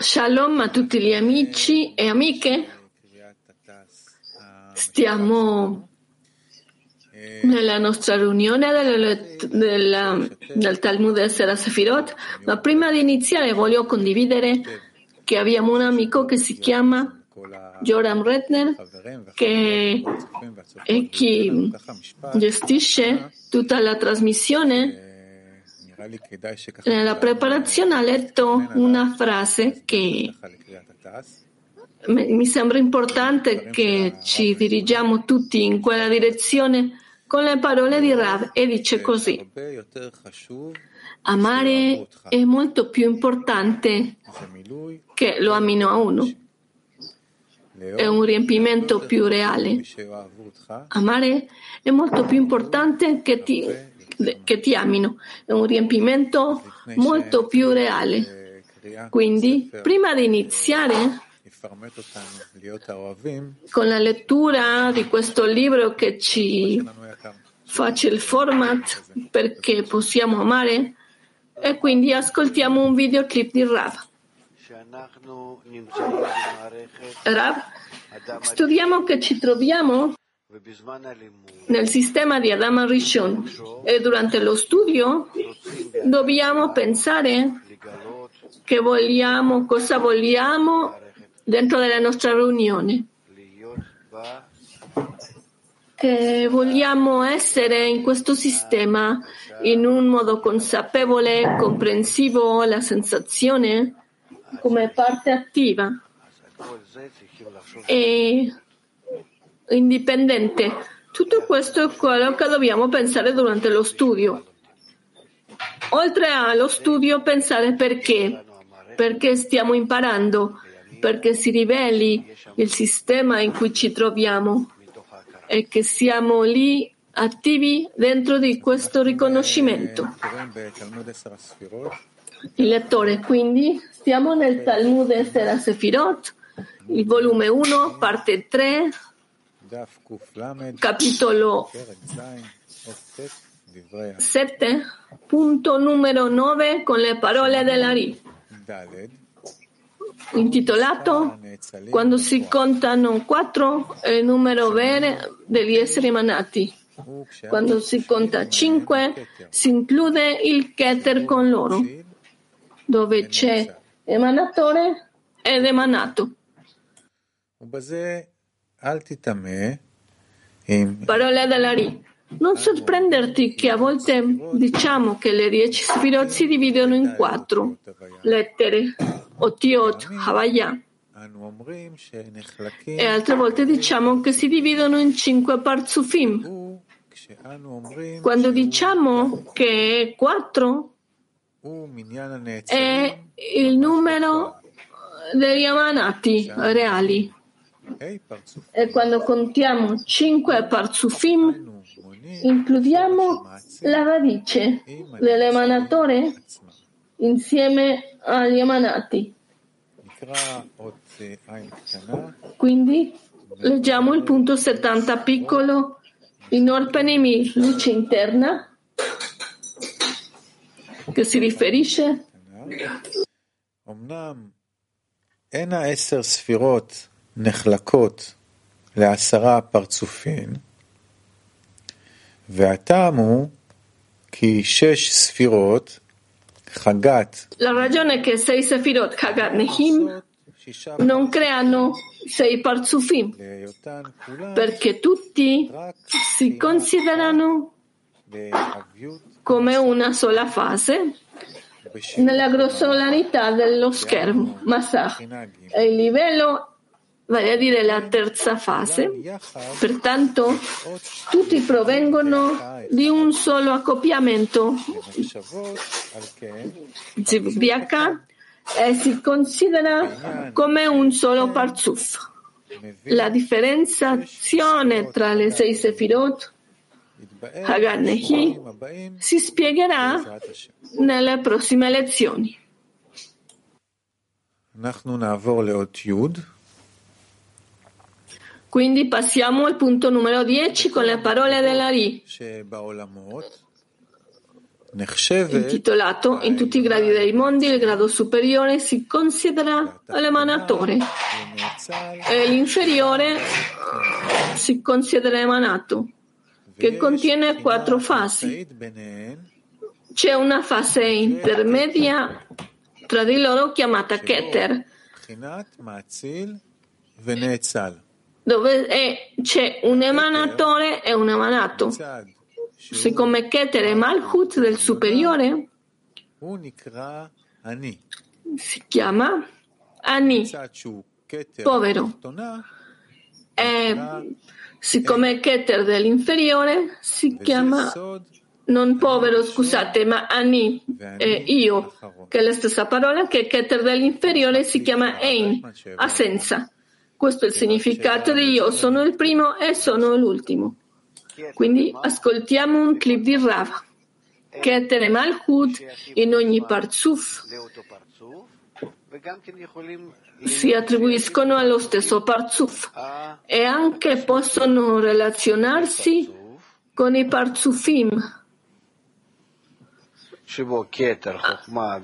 Shalom a tutti gli amici e amiche. Stiamo nella nostra riunione del, del, del Talmud Essera Sefirot, ma prima di iniziare voglio condividere che abbiamo un amico che si chiama Joram Redner, che è chi gestisce tutta la trasmissione nella preparazione ha letto una frase che mi sembra importante che ci dirigiamo tutti in quella direzione con le parole di Rav e dice così. Amare è molto più importante che lo amino a uno. È un riempimento più reale. Amare è molto più importante che ti che ti amino. È un riempimento molto più reale. Quindi, prima di iniziare con la lettura di questo libro che ci faccia il format perché possiamo amare, e quindi ascoltiamo un videoclip di Rav. Rav, studiamo che ci troviamo nel sistema di Adam Rishon e durante lo studio dobbiamo pensare che vogliamo, cosa vogliamo dentro della nostra riunione. Che vogliamo essere in questo sistema in un modo consapevole, comprensivo, la sensazione come parte attiva. E indipendente. Tutto questo è quello che dobbiamo pensare durante lo studio. Oltre allo studio, pensare perché. Perché stiamo imparando, perché si riveli il sistema in cui ci troviamo e che siamo lì attivi dentro di questo riconoscimento. Il lettore, quindi, stiamo nel Talmud Estera Sefirot, il volume 1, parte 3, capitolo 7, punto numero 9 con le parole della Ri, intitolato Quando si contano 4 è il numero vero degli esseri emanati. Quando si conta 5 si include il Keter con loro, dove c'è emanatore ed emanato. Parole della Ri. Non sorprenderti che a volte diciamo che le dieci sfirot si dividono in quattro. lettere, Otiot, Havaya. E altre volte diciamo che si dividono in cinque parzufim. Quando diciamo che è quattro, è il numero degli amanati reali. E quando contiamo cinque parzufim, includiamo la radice dell'emanatore insieme agli emanati. Quindi leggiamo il punto 70 piccolo in Orpanimi, luce interna, che si riferisce. נחלקות לעשרה פרצופים, והטעם הוא כי שש ספירות, חגת, La ragione è che sei Sefirot Chagat Nehim non creano sei parzufim, כולן perché tutti si considerano come una sola fase nella grossolarità dello schermo, Masach, è il livello, vale a dire la terza fase. Pertanto tutti provengono di un solo accoppiamento zibbiaca e si considera come un solo parzuf. La differenziazione tra le sei sefirot Haganehi si spiegherà nelle prossime lezioni. Quindi passiamo al punto numero 10 con le parole dell'Ari, intitolato In tutti i gradi dei mondi il grado superiore si considera l'emanatore. E l'inferiore si considera emanato, che contiene quattro fasi. C'è una fase intermedia tra di loro chiamata Keter dove è, c'è un emanatore e un emanato. Siccome Keter è Malchut del superiore, si chiama Ani, povero. E siccome Keter dell'inferiore si chiama non povero, scusate, ma Ani, eh, io, che è la stessa parola che Keter dell'inferiore si chiama Ein, assenza. Questo è il significato di io sono il primo e sono l'ultimo. Quindi ascoltiamo un clip di Rav. Keter e Malchut in ogni parzuf. Si attribuiscono allo stesso parzuf e anche possono relazionarsi con i parzufim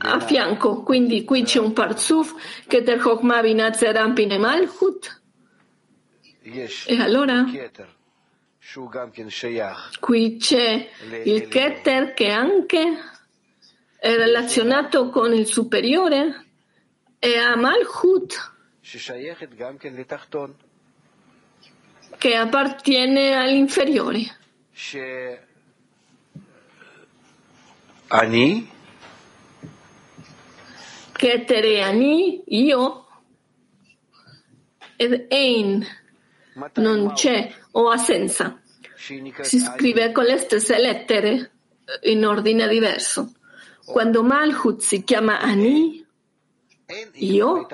a, fianco. Quindi qui c'è un parzuf, Keter Chokma Binat Zerampine Malchut. E allora qui c'è il Keter che anche è relazionato con il superiore e a Malchut che appartiene all'inferiore. Ani? Ketere Ani, io. Ed Ein, non c'è o assenza. Si scrive con le stesse lettere in ordine diverso. Quando Malchut si chiama Ani, io,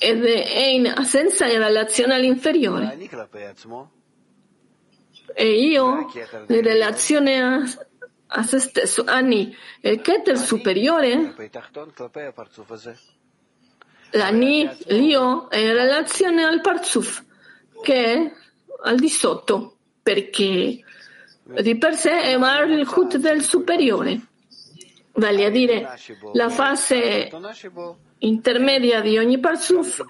ed Ein assenza in relazione all'inferiore e io in relazione a, a se stesso, Ani, il Keter superiore, l'Ani, l'io, è in relazione al Parzuf, che è al di sotto, perché di per sé è il Hut del superiore, vale a dire la fase intermedia di ogni parzuf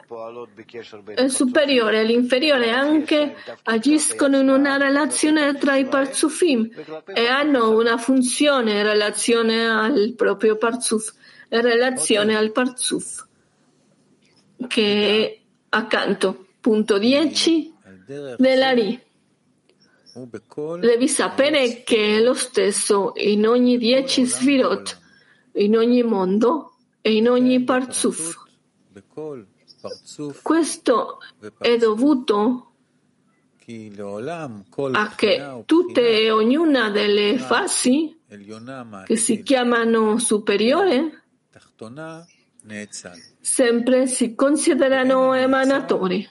è superiore all'inferiore anche agiscono in una relazione tra i parzufim e hanno una funzione in relazione al proprio parzuf, in relazione al parzuf che è accanto. Punto 10 della RI. Devi sapere che è lo stesso in ogni 10 svirot, in ogni mondo e in ogni parzuf. Questo è dovuto a che tutte e ognuna delle fasi che si chiamano superiore sempre si considerano emanatori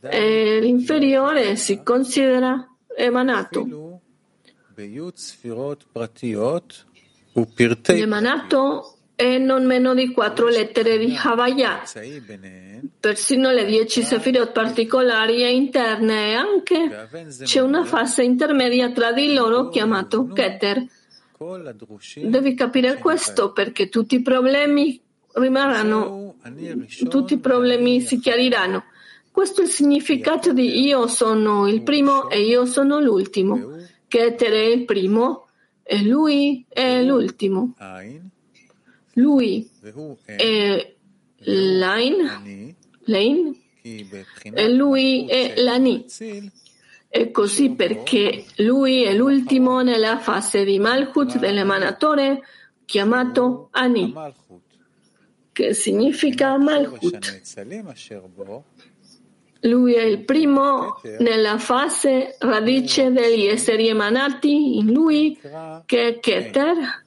e l'inferiore si considera emanato. L'emanato e non meno di quattro lettere di Havaya. Persino le dieci sefirot particolari e interne e anche c'è una fase intermedia tra di loro chiamato Keter. Devi capire questo perché tutti i problemi rimarranno, tutti i problemi si chiariranno. Questo è il significato di io sono il primo e io sono l'ultimo. Keter è il primo e lui è l'ultimo. Lui è Lain, Lain e lui è l'Ani. E così perché lui è l'ultimo nella fase di Malchut dell'emanatore chiamato Ani, che significa Malchut. Lui è il primo nella fase radice degli esseri emanati in lui, che è Keter,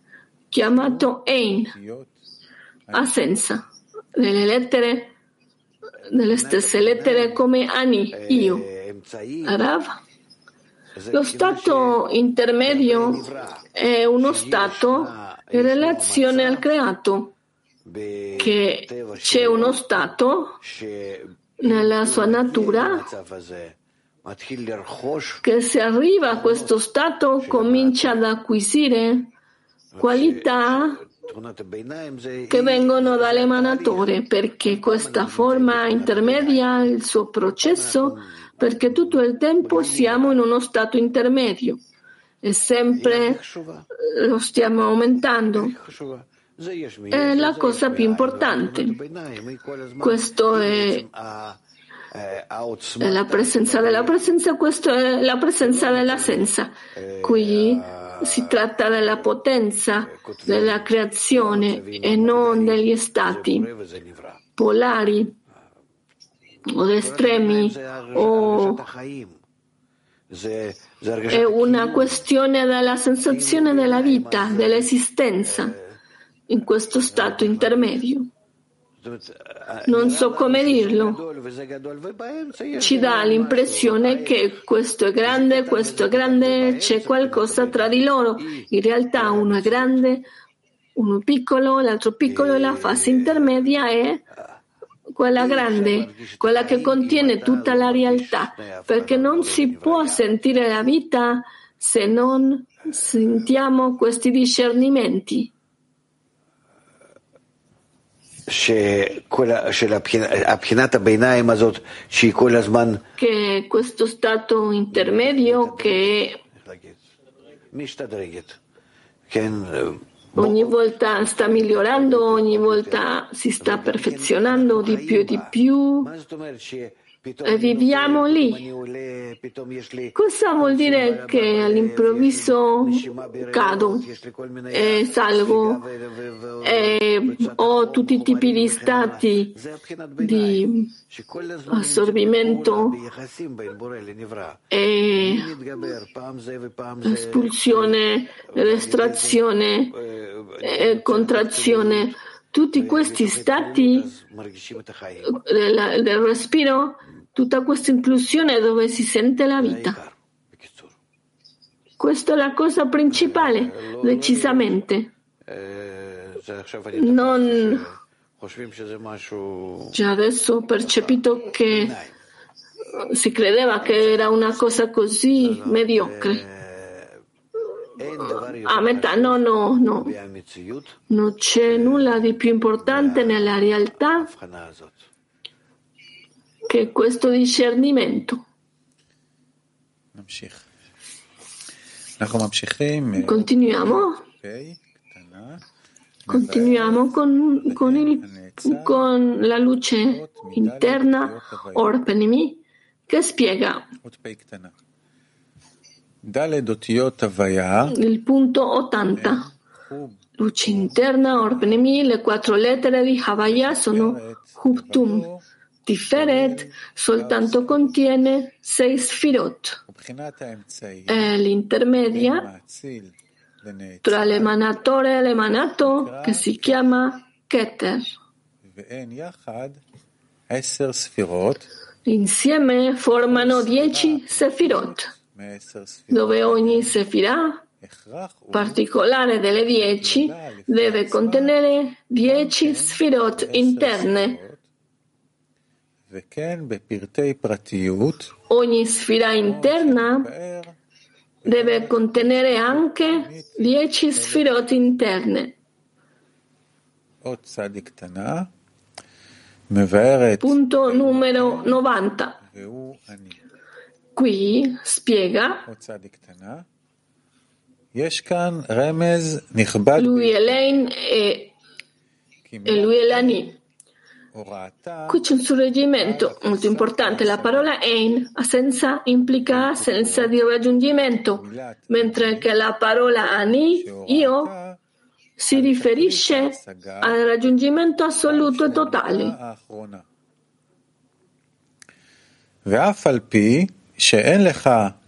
chiamato Ein, assenza, nelle lettere, nelle stesse lettere come Ani, io, Rav. Lo stato intermedio è uno stato in relazione al creato, che c'è uno stato nella sua natura che se arriva a questo stato comincia ad acquisire qualità che vengono dall'emanatore, perché questa forma intermedia il suo processo, perché tutto il tempo siamo in uno stato intermedio e sempre lo stiamo aumentando. È la cosa più importante. Questo è la presenza della presenza, questa è la presenza dell'assenza. Qui si tratta della potenza della creazione e non degli stati polari o estremi o è una questione della sensazione della vita, dell'esistenza in questo stato intermedio non so come dirlo, ci dà l'impressione che questo è grande, questo è grande, c'è qualcosa tra di loro. In realtà uno è grande, uno piccolo, l'altro piccolo e la fase intermedia è quella grande, quella che contiene tutta la realtà, perché non si può sentire la vita se non sentiamo questi discernimenti. Che questo stato intermedio che ogni volta sta migliorando, ogni volta si sta perfezionando di più e di più viviamo lì. Cosa vuol dire che all'improvviso cado e salgo e ho tutti i tipi di stati di assorbimento e espulsione, estrazione contrazione tutti questi stati del, del respiro tutta questa inclusione dove si sente la vita. Questa è la cosa principale, decisamente. Non... Già adesso ho percepito che si credeva che era una cosa così mediocre. A metà, no, no, no. Non c'è nulla di più importante nella realtà che questo discernimento. Continuiamo. Continuiamo con, con, il, con la luce interna, Orpenimi, che spiega il punto 80. Luce interna, Orpenimi, le quattro lettere di Havaya sono Huptum. Tiferet soltanto contiene sei sfirot. È l'intermedia tra l'emanatore e l'emanato che si chiama Keter. Insieme formano dieci sefirot, dove ogni sefirah particolare delle dieci deve contenere dieci sfirot interne Ogni sfida interna deve contenere anche dieci sfirot interne. Punto numero 90. Qui spiega lui è lei e, e lui è l'ani. Qui c'è un sorgimento molto importante. La parola Ein, assenza, implica assenza di raggiungimento, mentre che la parola Ani, io, si riferisce al raggiungimento assoluto e totale.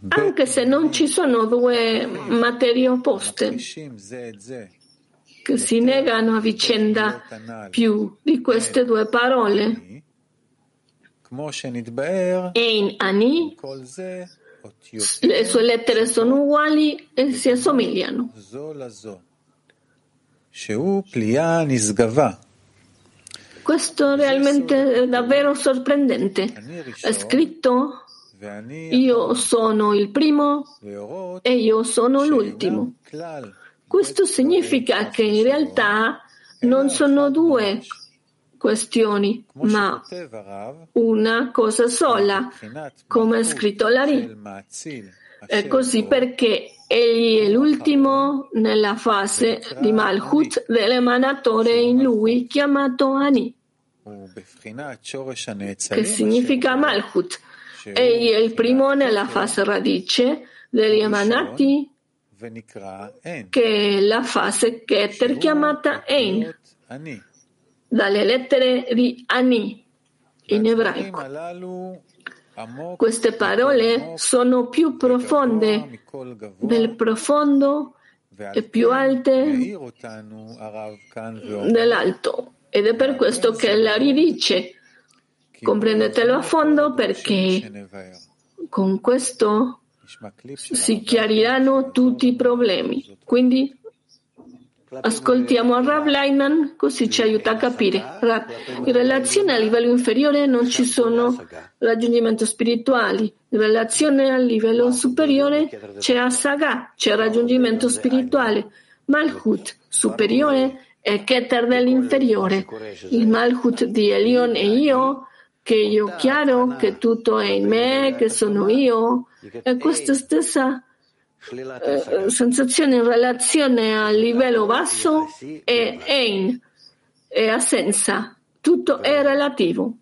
Anche se non ci sono due materie opposte che si negano a vicenda più di queste due parole. Ein Ani, le sue lettere sono uguali e si assomigliano. Questo realmente è davvero sorprendente. È scritto io sono il primo e io sono l'ultimo. Questo significa che in realtà non sono due questioni, ma una cosa sola, come ha scritto Lari. È così perché egli è l'ultimo nella fase di Malchut dell'emanatore in lui chiamato Ani, che significa Malchut. Egli è il primo nella fase radice degli emanati, che è la fase Keter chiamata Ein dalle lettere di Ani in ebraico. Queste parole sono più profonde del profondo e più alte dell'alto. Ed è per questo che la ridice. Comprendetelo a fondo perché con questo si chiariranno tutti i problemi. Quindi Ascoltiamo Rav Leiman, così ci aiuta a capire. In relazione a livello inferiore non ci sono raggiungimenti spirituali. In relazione al livello superiore c'è Asaga, c'è raggiungimento spirituale. Malchut superiore è Keter dell'inferiore. Il Malchut di Elion e io, che io chiaro che tutto è in me, che sono io. E questa stessa eh, sensazione in relazione al livello basso è ein, è assenza, tutto è relativo.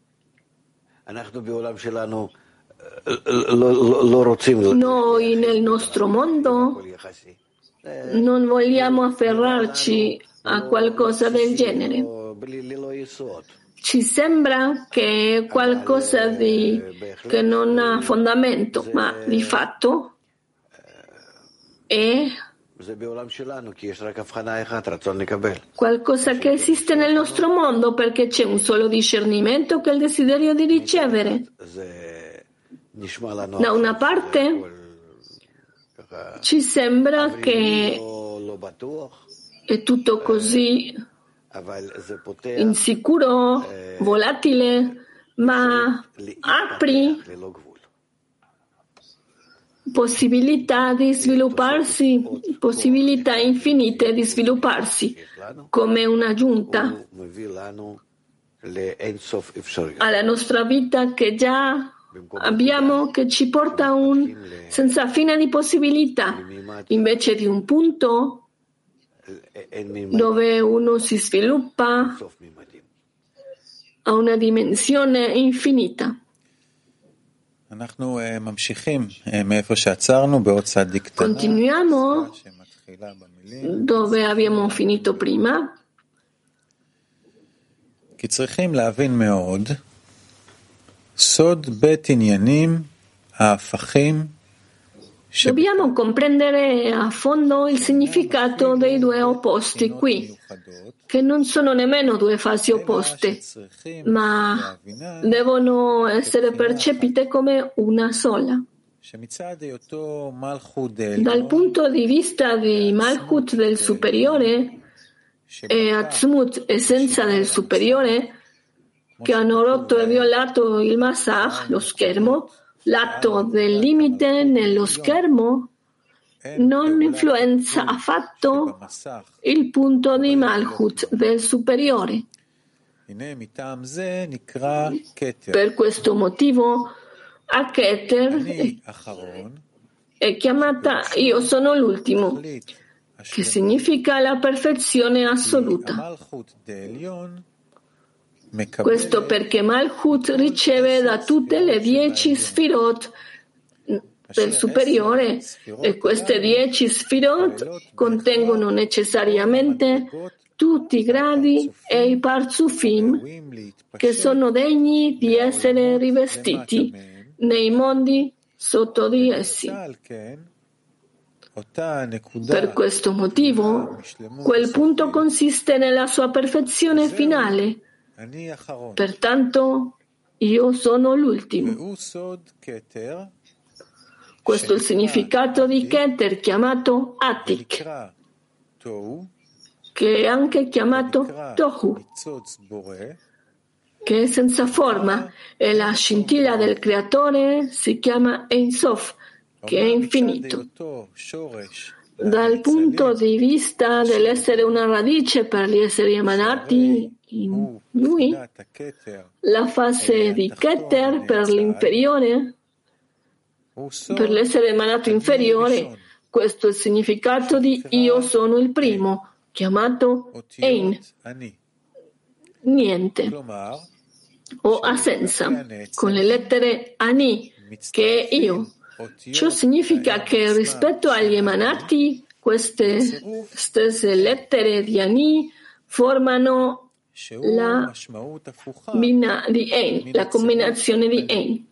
Noi nel nostro mondo non vogliamo afferrarci a qualcosa del genere. Ci sembra che è qualcosa di, che non ha fondamento, ma di fatto è qualcosa che esiste nel nostro mondo perché c'è un solo discernimento che è il desiderio di ricevere. Da una parte ci sembra che è tutto così insicuro, volatile, ma apri possibilità di svilupparsi, possibilità infinite di svilupparsi come una giunta. alla nostra vita che già abbiamo, che ci porta a un senza fine di possibilità, invece di un punto dove uno si sviluppa a una dimensione infinita. Continuiamo dove abbiamo finito prima. כי צריכים להבין מאוד סוד בית עניינים ההפכים Dobbiamo comprendere a fondo il significato dei due opposti qui, che non sono nemmeno due fasi opposte, ma devono essere percepite come una sola. Dal punto di vista di Malchut del superiore e Atzmut, essenza del superiore, che hanno rotto e violato il Masach, lo schermo, l'atto del limite nello schermo non influenza affatto il punto di Malchut del superiore. Per questo motivo a Keter è chiamata Io sono l'ultimo, che significa la perfezione assoluta. Questo perché Malchut riceve da tutte le dieci sfirot del superiore e queste dieci sfirot contengono necessariamente tutti i gradi e i parzufim che sono degni di essere rivestiti nei mondi sotto di essi. Per questo motivo, quel punto consiste nella sua perfezione finale. Pertanto, io sono l'ultimo. Questo è il significato di Keter chiamato Atik, che è anche chiamato Tohu. che è senza forma e la scintilla del creatore si chiama Ein Sof, che è infinito. Dal punto di vista dell'essere una radice per gli esseri emanati in lui, la fase di Keter per l'inferiore, per l'essere emanato inferiore, questo è il significato di io sono il primo, chiamato Ein, niente. O assenza, con le lettere Ani, che è io. Ciò significa che rispetto agli emanati, queste stesse lettere di Ani formano la bina di Ein, la combinazione di Ein.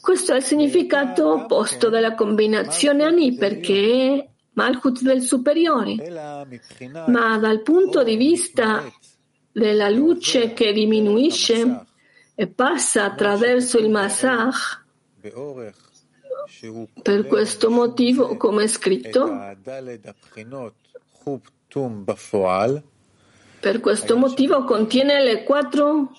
Questo è il significato opposto della combinazione Ani perché è Malchut del superiore. Ma dal punto di vista della luce che diminuisce e passa attraverso il Masach, per questo motivo, come è scritto, per questo motivo contiene le quattro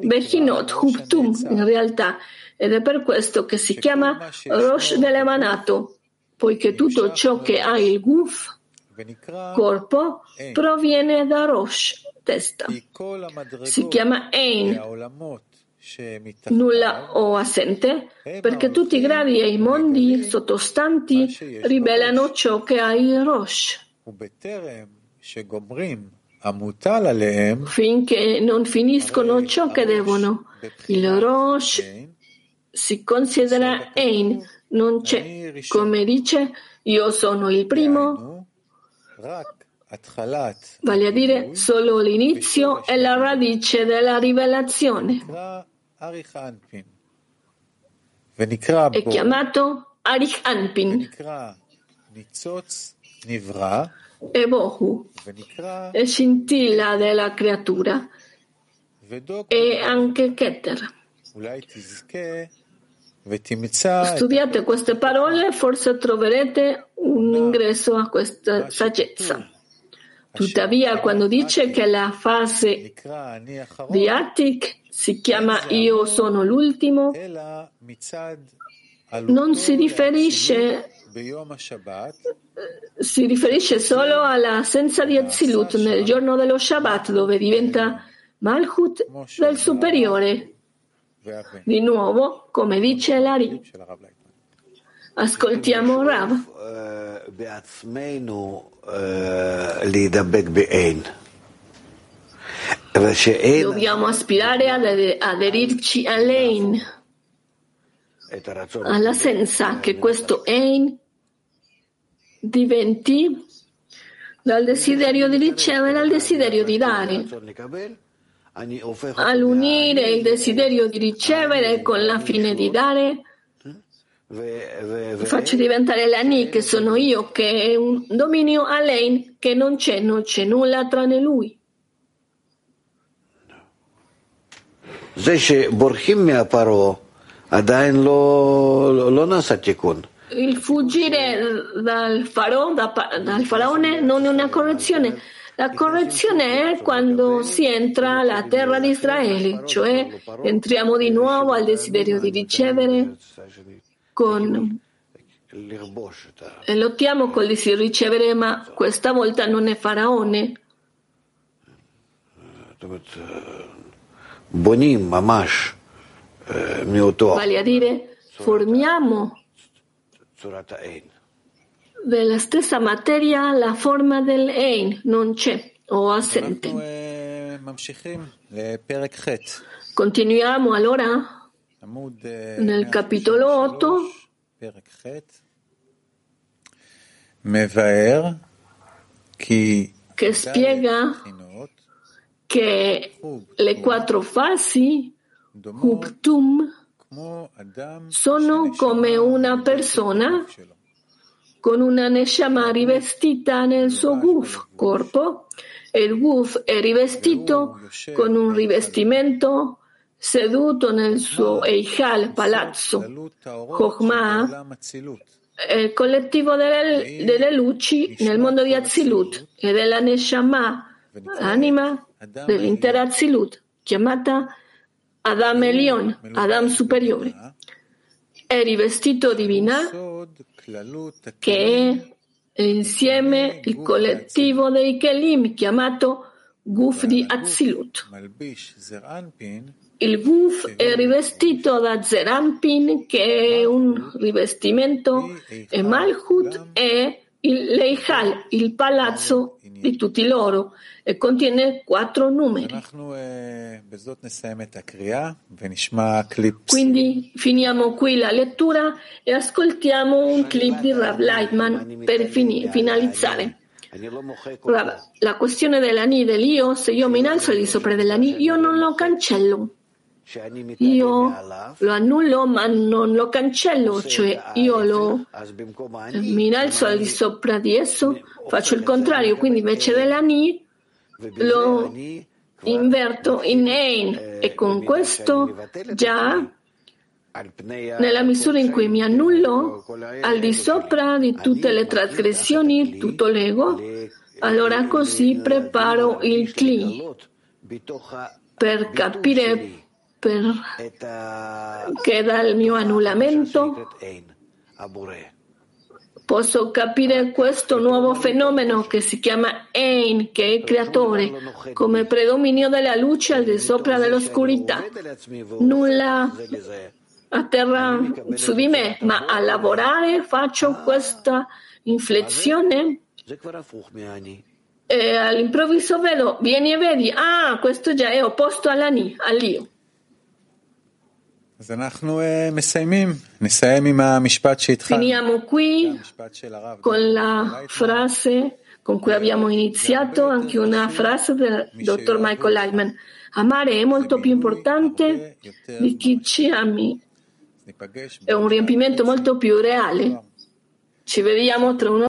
Bechinot, Huptum, in realtà, ed è per questo che si chiama Rosh dell'emanato, poiché tutto ciò che ha il Guf, corpo, proviene da Rosh, testa. Si chiama Ein, nulla o assente, perché tutti i gradi e i mondi sottostanti rivelano ciò che ha il Rosh. Finché non finiscono ciò che devono, il Rosh si considera Ein, non c'è, come dice, io sono il primo, vale a dire solo l'inizio e la radice della rivelazione. È chiamato Arich Anpin e Bohu, e scintilla della creatura, e anche Keter. Studiate queste parole, forse troverete un ingresso a questa saggezza. Tuttavia, quando dice che la fase di Attic si chiama Io sono l'ultimo, non si riferisce, si riferisce solo all'assenza di Azilut nel giorno dello Shabbat, dove diventa Malchut del superiore. Di nuovo, come dice Lari. Ascoltiamo Rav. Dobbiamo aspirare ad aderirci all'Ein, alla senza che questo Ein diventi dal desiderio di ricevere al desiderio di dare. All'unire il desiderio di ricevere con la fine di dare, faccio diventare l'Ani che sono io, che è un dominio a lei, che non c'è, non c'è nulla tranne lui. Il fuggire dal, faro, dal faraone non è una correzione. La correzione è quando si entra alla terra di Israele, cioè entriamo di nuovo al desiderio di ricevere con e lottiamo con il di ricevere, ma questa volta non è faraone. Vale a dire, formiamo della stessa materia la forma del Ein, non c'è o assente. Continuiamo allora? Nel capitolo 8 che spiega che le quattro fasi Huptum sono come una persona con una Neshama rivestita nel suo guf, corpo, e il guf è rivestito con un rivestimento seduto nel suo Eichal, palazzo, Chokhmah, il collettivo delle, delle, luci nel mondo di Azilut e della Neshama, anima dell'intera Azilut. chiamata Adam Elion, Adam superiore. È rivestito di Binah, che è insieme il collettivo dei Kelim chiamato Guf di Azilut. Il Guf è rivestito da Zerampin, che è un rivestimento, e Malchut è il Leihal, il palazzo di tutti loro, e contiene quattro numeri. Quindi finiamo qui la lettura e ascoltiamo un clip di Rav Leitman per finalizzare. La questione dell'ani dell'io, se io mi innalzo al di sopra dell'ani, io non lo cancello. Io lo annullo ma non lo cancello, cioè io lo, mi innalzo al di sopra di esso, faccio il contrario, quindi invece dell'ani lo inverto in ein e con questo già nella misura in cui mi annullo al di sopra di tutte le trasgressioni, tutto l'ego, allora così preparo il cli per capire perché dal mio annullamento posso capire questo nuovo fenomeno che si chiama Ein, che è il creatore, come predominio della luce al di sopra dell'oscurità. Nulla atterra su di me, ma a lavorare faccio questa inflessione e all'improvviso vedo, vieni e vedi, ah, questo già è opposto all'ani, all'io. Finiamo qui con la frase con cui abbiamo iniziato, anche una frase del dottor Michael Leitman. Amare è molto più importante di chi ci ami. È un riempimento molto più reale. Ci vediamo tra uno